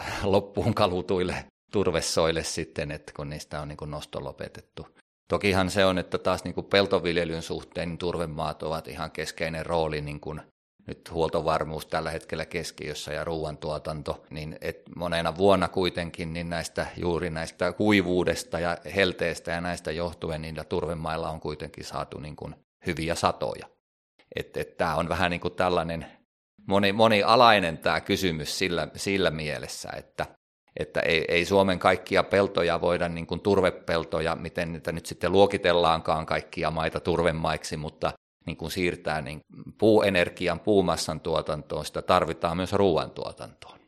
äh, loppuun kalutuille turvesoille sitten, että kun niistä on niin kuin nosto lopetettu. Tokihan se on, että taas niin kuin peltoviljelyn suhteen niin turvemaat ovat ihan keskeinen rooli niin kuin nyt huoltovarmuus tällä hetkellä keskiössä ja ruoantuotanto, niin et monena vuonna kuitenkin niin näistä juuri näistä kuivuudesta ja helteestä ja näistä johtuen niillä turvemailla on kuitenkin saatu niin kuin hyviä satoja. Että et, tämä on vähän niin kuin tällainen moni, monialainen tämä kysymys sillä, sillä mielessä, että että ei, ei Suomen kaikkia peltoja voida, niin kuin turvepeltoja, miten niitä nyt sitten luokitellaankaan kaikkia maita turvemaiksi, mutta niin kuin siirtää niin puuenergian, puumassan tuotantoon, sitä tarvitaan myös ruoantuotantoon.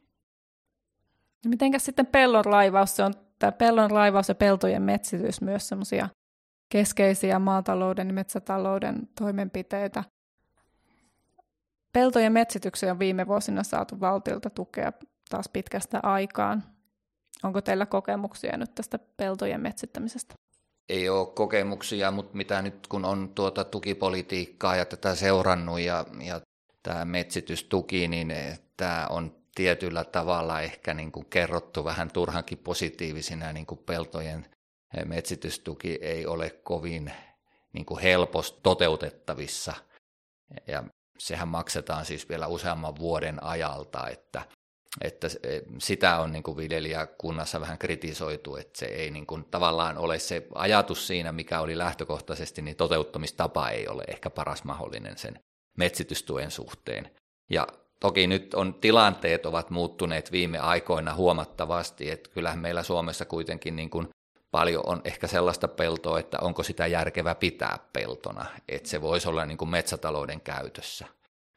No mitenkäs sitten pellon raivaus, se on tämä pellon raivaus ja peltojen metsitys myös semmoisia keskeisiä maatalouden ja metsätalouden toimenpiteitä. Peltojen metsitykseen on viime vuosina saatu valtiolta tukea taas pitkästä aikaan. Onko teillä kokemuksia nyt tästä peltojen metsittämisestä? Ei ole kokemuksia, mutta mitä nyt kun on tuota tukipolitiikkaa ja tätä seurannut ja, ja tämä metsitystuki, niin tämä on tietyllä tavalla ehkä niin kuin kerrottu vähän turhankin positiivisina, niin kuin peltojen metsitystuki ei ole kovin niin kuin helposti toteutettavissa. Ja sehän maksetaan siis vielä useamman vuoden ajalta, että, että sitä on niin kuin viljelijäkunnassa vähän kritisoitu, että se ei niin kuin, tavallaan ole se ajatus siinä, mikä oli lähtökohtaisesti, niin toteuttamistapa ei ole ehkä paras mahdollinen sen metsitystuen suhteen. Ja toki nyt on tilanteet ovat muuttuneet viime aikoina huomattavasti, että kyllähän meillä Suomessa kuitenkin niin kuin paljon on ehkä sellaista peltoa, että onko sitä järkevä pitää peltona, että se voisi olla niin kuin metsätalouden käytössä.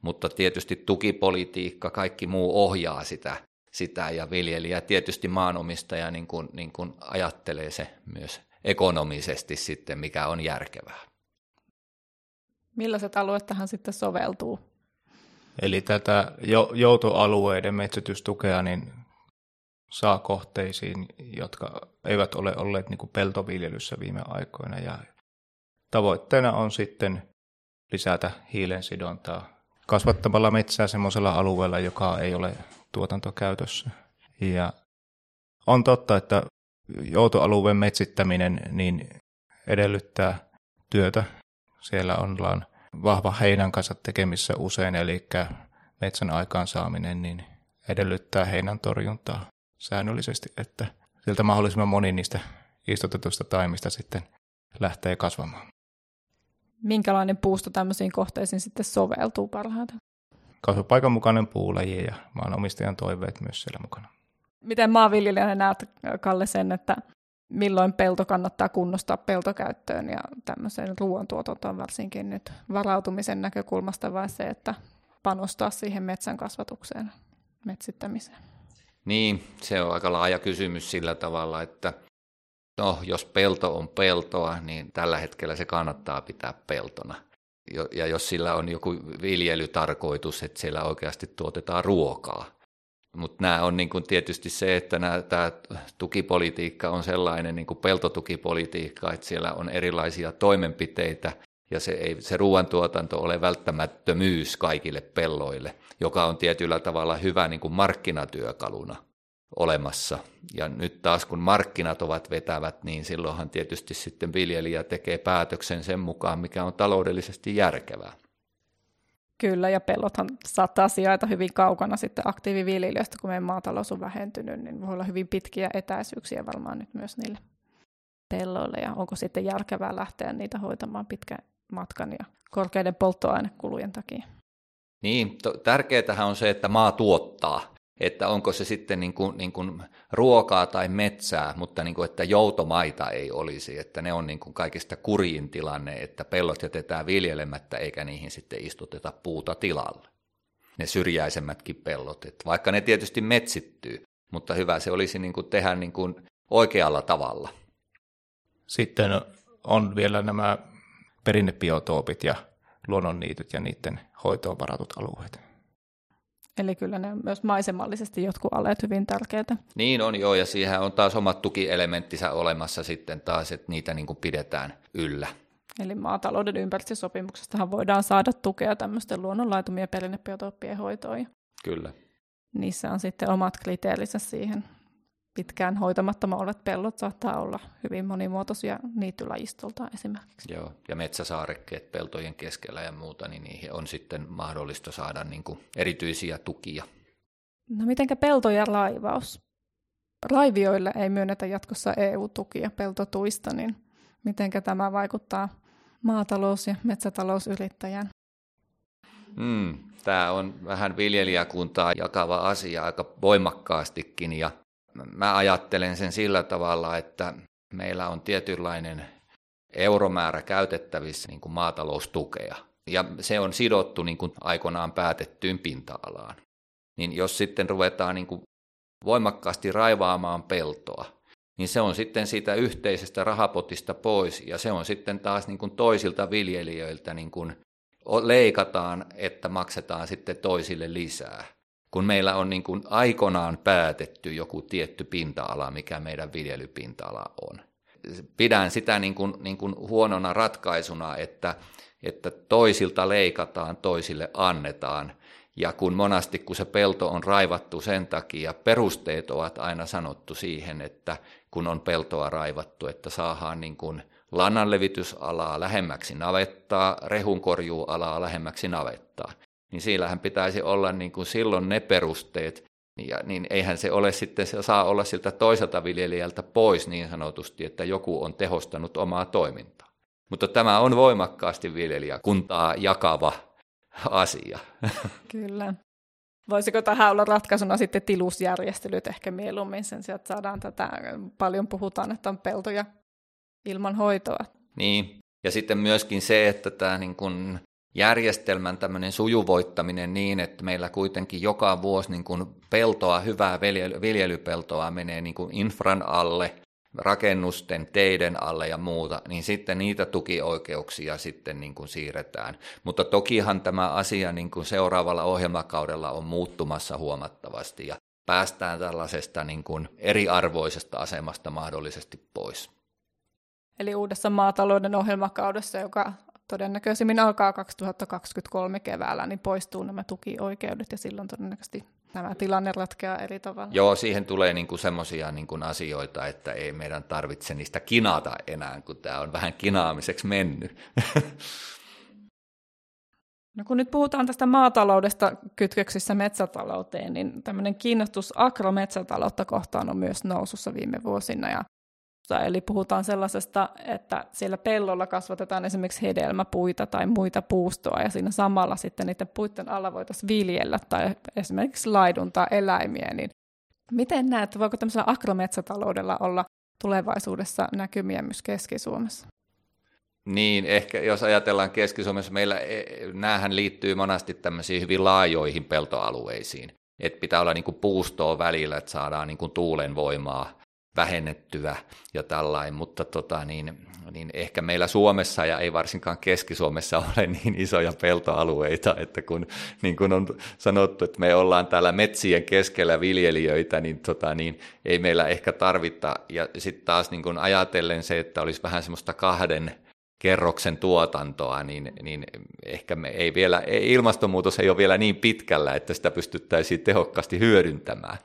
Mutta tietysti tukipolitiikka, kaikki muu ohjaa sitä, sitä ja viljelijä, tietysti maanomistaja niin kuin, niin kuin ajattelee se myös ekonomisesti sitten, mikä on järkevää. Millaiset alueet tähän sitten soveltuu? Eli tätä joutoalueiden metsätystukea niin saa kohteisiin, jotka eivät ole olleet niin kuin peltoviljelyssä viime aikoina. Ja tavoitteena on sitten lisätä hiilensidontaa kasvattamalla metsää semmoisella alueella, joka ei ole tuotantokäytössä. Ja on totta, että joutoalueen metsittäminen niin edellyttää työtä. Siellä ollaan vahva heinän kanssa tekemissä usein, eli metsän aikaansaaminen niin edellyttää heinän torjuntaa säännöllisesti, että sieltä mahdollisimman moni niistä istutetuista taimista sitten lähtee kasvamaan. Minkälainen puusto tämmöisiin kohteisiin sitten soveltuu parhaiten? Kasvupaikan mukainen puulaji ja maanomistajan toiveet myös siellä mukana. Miten maanviljelijänä näet, Kalle, sen, että milloin pelto kannattaa kunnostaa peltokäyttöön ja tämmöiseen ruoantuotantoon varsinkin nyt varautumisen näkökulmasta vai se, että panostaa siihen metsän kasvatukseen, metsittämiseen? Niin, se on aika laaja kysymys sillä tavalla, että no, jos pelto on peltoa, niin tällä hetkellä se kannattaa pitää peltona. Ja jos sillä on joku viljelytarkoitus, että siellä oikeasti tuotetaan ruokaa. Mutta nämä on niin kuin tietysti se, että tämä tukipolitiikka on sellainen niin peltotukipolitiikka, että siellä on erilaisia toimenpiteitä, ja se, ei, se ruoantuotanto ole välttämättömyys kaikille pelloille, joka on tietyllä tavalla hyvä niin markkinatyökaluna olemassa. Ja nyt taas kun markkinat ovat vetävät, niin silloinhan tietysti sitten viljelijä tekee päätöksen sen mukaan, mikä on taloudellisesti järkevää. Kyllä, ja pellothan saattaa sijaita hyvin kaukana sitten aktiiviviljelijöistä, kun meidän maatalous on vähentynyt, niin voi olla hyvin pitkiä etäisyyksiä varmaan nyt myös niille pelloille, ja onko sitten järkevää lähteä niitä hoitamaan pitkän matkan ja korkeiden polttoainekulujen takia. Niin, to, tärkeätähän on se, että maa tuottaa, että onko se sitten niin kuin, niin kuin ruokaa tai metsää, mutta niin kuin, että joutomaita ei olisi, että ne on niin kuin kaikista kurjin tilanne, että pellot jätetään viljelemättä eikä niihin sitten istuteta puuta tilalle. Ne syrjäisemmätkin pellot, että vaikka ne tietysti metsittyy, mutta hyvä se olisi niin kuin tehdä niin kuin oikealla tavalla. Sitten on vielä nämä perinnebiotoopit ja luonnonniityt ja niiden hoitoon varatut alueet. Eli kyllä ne on myös maisemallisesti jotkut aleet hyvin tärkeitä. Niin on joo, ja siihen on taas omat tukielementtinsä olemassa sitten taas, että niitä niin kuin pidetään yllä. Eli maatalouden ympäristösopimuksestahan voidaan saada tukea tämmöisten luonnonlaitumien perinnebiotooppien hoitoon. Kyllä. Niissä on sitten omat kriteerinsä siihen pitkään hoitamattoman olleet pellot saattaa olla hyvin monimuotoisia niittylajistolta esimerkiksi. Joo, ja metsäsaarekkeet peltojen keskellä ja muuta, niin niihin on sitten mahdollista saada niin kuin erityisiä tukia. No mitenkä pelto ja raivaus? Raivioille ei myönnetä jatkossa EU-tukia peltotuista, niin mitenkä tämä vaikuttaa maatalous- ja metsätalousyrittäjän? Hmm, tämä on vähän viljelijäkuntaa jakava asia aika voimakkaastikin ja mä ajattelen sen sillä tavalla, että meillä on tietynlainen euromäärä käytettävissä niin kuin maataloustukea. Ja se on sidottu niin kuin aikoinaan päätettyyn pinta-alaan. Niin jos sitten ruvetaan niin kuin voimakkaasti raivaamaan peltoa, niin se on sitten siitä yhteisestä rahapotista pois ja se on sitten taas niin kuin toisilta viljelijöiltä niin kuin leikataan, että maksetaan sitten toisille lisää kun meillä on niin kuin aikanaan päätetty joku tietty pinta-ala, mikä meidän viljelypinta-ala on. Pidän sitä niin kuin, niin kuin huonona ratkaisuna, että, että toisilta leikataan, toisille annetaan. Ja kun monasti, kun se pelto on raivattu sen takia, perusteet ovat aina sanottu siihen, että kun on peltoa raivattu, että saadaan niin kuin lannanlevitysalaa lähemmäksi navettaa, rehunkorjuualaa lähemmäksi navettaa, niin siellähän pitäisi olla niin kuin silloin ne perusteet, ja, niin eihän se ole sitten, se saa olla siltä toiselta viljelijältä pois niin sanotusti, että joku on tehostanut omaa toimintaa. Mutta tämä on voimakkaasti viljelijäkuntaa jakava asia. Kyllä. Voisiko tähän olla ratkaisuna sitten tilusjärjestelyt ehkä mieluummin sen sijaan, että saadaan tätä, paljon puhutaan, että on peltoja ilman hoitoa. Niin, ja sitten myöskin se, että tämä niin kuin järjestelmän tämmöinen sujuvoittaminen niin, että meillä kuitenkin joka vuosi niin kuin peltoa, hyvää viljelypeltoa menee niin kuin infran alle, rakennusten, teiden alle ja muuta, niin sitten niitä tukioikeuksia sitten niin kuin siirretään. Mutta tokihan tämä asia niin kuin seuraavalla ohjelmakaudella on muuttumassa huomattavasti ja päästään tällaisesta niin kuin eriarvoisesta asemasta mahdollisesti pois. Eli uudessa maatalouden ohjelmakaudessa, joka todennäköisimmin alkaa 2023 keväällä, niin poistuu nämä tukioikeudet ja silloin todennäköisesti nämä tilanne ratkeaa eri tavalla. Joo, siihen tulee niin semmoisia niin asioita, että ei meidän tarvitse niistä kinata enää, kun tämä on vähän kinaamiseksi mennyt. (laughs) No kun nyt puhutaan tästä maataloudesta kytköksissä metsätalouteen, niin tämmöinen kiinnostus agrometsätaloutta kohtaan on myös nousussa viime vuosina. Ja Eli puhutaan sellaisesta, että siellä pellolla kasvatetaan esimerkiksi hedelmäpuita tai muita puustoa, ja siinä samalla sitten niiden puiden alla voitaisiin viljellä tai esimerkiksi laiduntaa eläimiä. Niin miten näet, voiko tämmöisellä agrometsätaloudella olla tulevaisuudessa näkymiä myös Keski-Suomessa? Niin, ehkä jos ajatellaan Keski-Suomessa, meillä e, näähän liittyy monasti tämmöisiin hyvin laajoihin peltoalueisiin. Että pitää olla niinku puustoa välillä, että saadaan niinku tuulen voimaa vähennettyä ja tällainen, mutta tota, niin, niin ehkä meillä Suomessa ja ei varsinkaan Keski-Suomessa ole niin isoja peltoalueita, että kun niin kun on sanottu, että me ollaan täällä metsien keskellä viljelijöitä, niin, tota, niin ei meillä ehkä tarvita. Ja sitten taas niin kun ajatellen se, että olisi vähän semmoista kahden kerroksen tuotantoa, niin, niin ehkä me ei vielä, ilmastonmuutos ei ole vielä niin pitkällä, että sitä pystyttäisiin tehokkaasti hyödyntämään.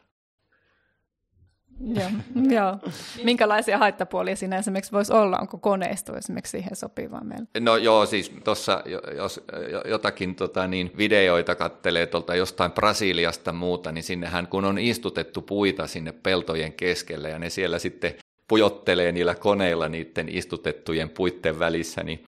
Joo, (laughs) joo. Minkälaisia haittapuolia siinä esimerkiksi voisi olla? Onko koneisto esimerkiksi siihen sopivaa meillä? No joo, siis tuossa jos jotakin tota, niin videoita kattelee tuolta jostain Brasiliasta muuta, niin sinnehän kun on istutettu puita sinne peltojen keskelle ja ne siellä sitten pujottelee niillä koneilla niiden istutettujen puitten välissä, niin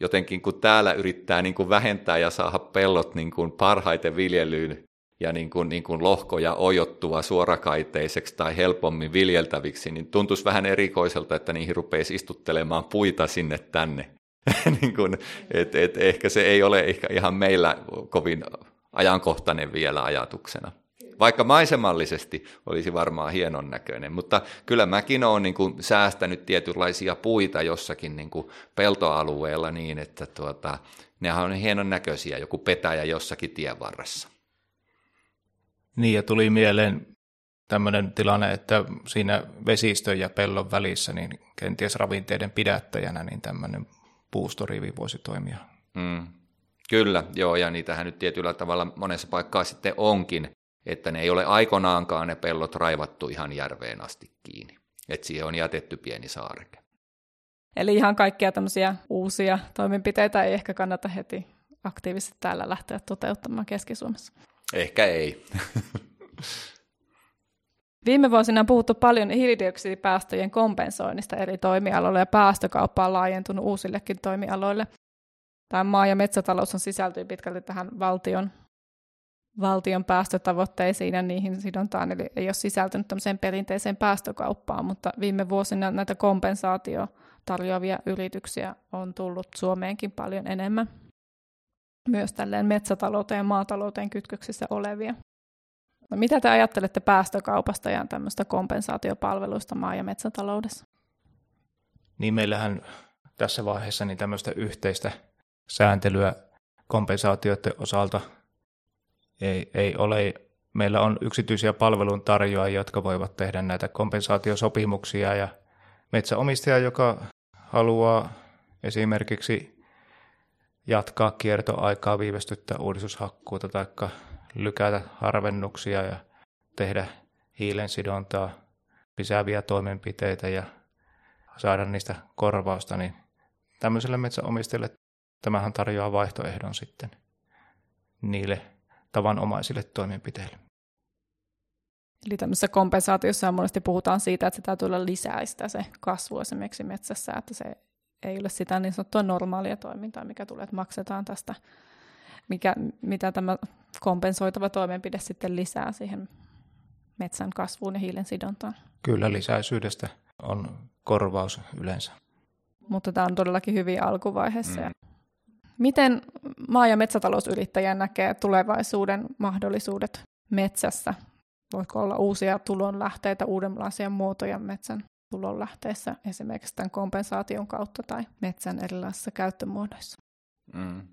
jotenkin kun täällä yrittää niin kuin vähentää ja saada pellot niin kuin parhaiten viljelyyn, ja niin kuin, niin kuin lohkoja ojottua suorakaiteiseksi tai helpommin viljeltäviksi, niin tuntuisi vähän erikoiselta, että niihin rupeisi istuttelemaan puita sinne tänne. (laughs) niin kuin, et, et, ehkä se ei ole ehkä ihan meillä kovin ajankohtainen vielä ajatuksena. Vaikka maisemallisesti olisi varmaan hienon näköinen, mutta kyllä mäkin olen niin kuin säästänyt tietynlaisia puita jossakin niin kuin peltoalueella niin, että tuota, nehän on hienon näköisiä, joku petäjä jossakin tien varressa. Niin, ja tuli mieleen tämmöinen tilanne, että siinä vesistön ja pellon välissä, niin kenties ravinteiden pidättäjänä, niin tämmöinen puustorivi voisi toimia. Mm. Kyllä, joo, ja niitähän nyt tietyllä tavalla monessa paikkaa sitten onkin, että ne ei ole aikoinaankaan ne pellot raivattu ihan järveen asti kiinni. Että siihen on jätetty pieni saareke. Eli ihan kaikkia tämmöisiä uusia toimenpiteitä ei ehkä kannata heti aktiivisesti täällä lähteä toteuttamaan Keski-Suomessa. Ehkä ei. (laughs) Viime vuosina on puhuttu paljon hiilidioksidipäästöjen kompensoinnista eri toimialoilla ja päästökauppa on laajentunut uusillekin toimialoille. Tämä maa- ja metsätalous on sisältyy pitkälti tähän valtion, valtion päästötavoitteisiin ja niihin sidontaan, eli ei ole sisältynyt tämmöiseen perinteiseen päästökauppaan, mutta viime vuosina näitä kompensaatio tarjoavia yrityksiä on tullut Suomeenkin paljon enemmän myös tälleen metsätalouteen ja maatalouteen kytköksissä olevia. No, mitä te ajattelette päästökaupasta ja tämmöistä kompensaatiopalveluista maa- ja metsätaloudessa? Niin meillähän tässä vaiheessa niin tämmöistä yhteistä sääntelyä kompensaatioiden osalta ei, ei ole. Meillä on yksityisiä palveluntarjoajia, jotka voivat tehdä näitä kompensaatiosopimuksia ja metsäomistaja, joka haluaa esimerkiksi jatkaa kiertoaikaa, viivästyttää uudistushakkuuta tai lykätä harvennuksia ja tehdä hiilensidontaa, lisääviä toimenpiteitä ja saada niistä korvausta, niin tämmöiselle metsäomistajille tämähän tarjoaa vaihtoehdon sitten niille tavanomaisille toimenpiteille. Eli tämmöisessä kompensaatiossa monesti puhutaan siitä, että se täytyy olla lisäistä se kasvu esimerkiksi metsässä, että se ei ole sitä niin sanottua normaalia toimintaa, mikä tulee, että maksetaan tästä, mikä, mitä tämä kompensoitava toimenpide sitten lisää siihen metsän kasvuun ja hiilen sidontaan. Kyllä lisäisyydestä on korvaus yleensä. Mutta tämä on todellakin hyvin alkuvaiheessa. Mm. Miten maa- ja metsätalousyrittäjä näkee tulevaisuuden mahdollisuudet metsässä? Voiko olla uusia tulonlähteitä, uudenlaisia muotoja metsän tulonlähteissä, esimerkiksi tämän kompensaation kautta tai metsän erilaisissa käyttömuodoissa? Mm.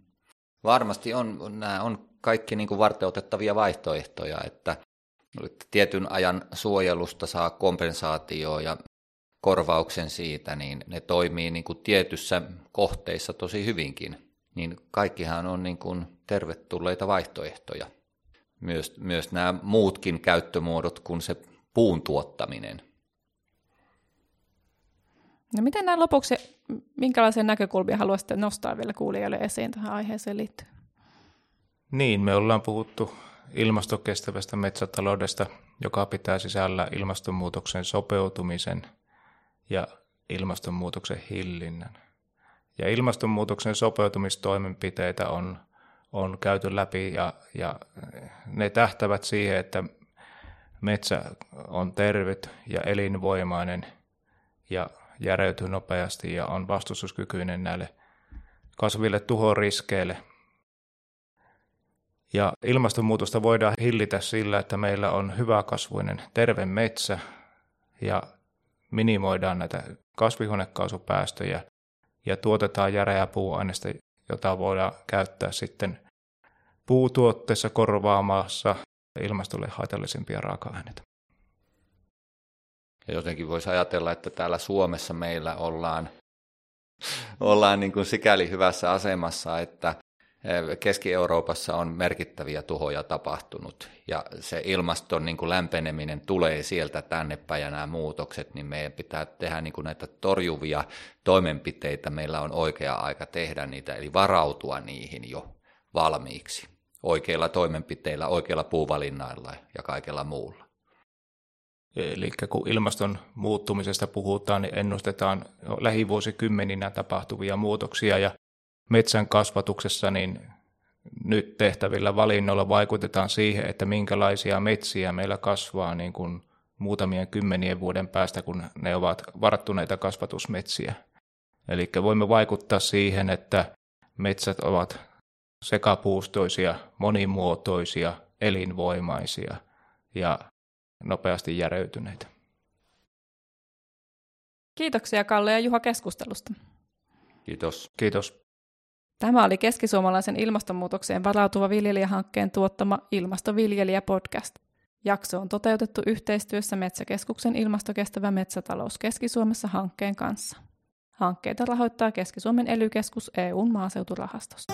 Varmasti on, nämä on kaikki niin varteutettavia vaihtoehtoja, että tietyn ajan suojelusta saa kompensaatio ja korvauksen siitä, niin ne toimii niin kuin tietyssä kohteissa tosi hyvinkin. Niin kaikkihan on niin kuin tervetulleita vaihtoehtoja. Myös, myös nämä muutkin käyttömuodot kuin se puun tuottaminen. No miten näin lopuksi, minkälaisia näkökulmia haluaisitte nostaa vielä kuulijoille esiin tähän aiheeseen liittyen? Niin, me ollaan puhuttu ilmastokestävästä metsätaloudesta, joka pitää sisällä ilmastonmuutoksen sopeutumisen ja ilmastonmuutoksen hillinnän. Ja ilmastonmuutoksen sopeutumistoimenpiteitä on, on käyty läpi ja, ja ne tähtävät siihen, että metsä on tervet ja elinvoimainen ja järeytyy nopeasti ja on vastustuskykyinen näille kasville tuhoriskeille – ja ilmastonmuutosta voidaan hillitä sillä, että meillä on hyväkasvuinen terve metsä ja minimoidaan näitä kasvihuonekaasupäästöjä ja tuotetaan järeää puuaineista, jota voidaan käyttää sitten puutuotteessa korvaamassa ilmastolle haitallisempia raaka-aineita. Jotenkin voisi ajatella, että täällä Suomessa meillä ollaan, ollaan niin kuin sikäli hyvässä asemassa, että Keski-Euroopassa on merkittäviä tuhoja tapahtunut ja se ilmaston niin kuin lämpeneminen tulee sieltä tänne päin ja nämä muutokset, niin meidän pitää tehdä niin kuin näitä torjuvia toimenpiteitä. Meillä on oikea aika tehdä niitä, eli varautua niihin jo valmiiksi oikeilla toimenpiteillä, oikeilla puuvalinnailla ja kaikella muulla. Eli kun ilmaston muuttumisesta puhutaan, niin ennustetaan lähivuosikymmeninä tapahtuvia muutoksia ja metsän kasvatuksessa niin nyt tehtävillä valinnoilla vaikutetaan siihen, että minkälaisia metsiä meillä kasvaa niin kuin muutamien kymmenien vuoden päästä, kun ne ovat varttuneita kasvatusmetsiä. Eli voimme vaikuttaa siihen, että metsät ovat sekapuustoisia, monimuotoisia, elinvoimaisia ja nopeasti järeytyneitä. Kiitoksia Kalle ja Juha keskustelusta. Kiitos. Kiitos. Tämä oli keskisuomalaisen ilmastonmuutokseen varautuva viljelijähankkeen tuottama Ilmastoviljelijä-podcast. Jakso on toteutettu yhteistyössä Metsäkeskuksen ilmastokestävä metsätalous Keski-Suomessa hankkeen kanssa. Hankkeita rahoittaa Keski-Suomen ely EUn maaseuturahastosta.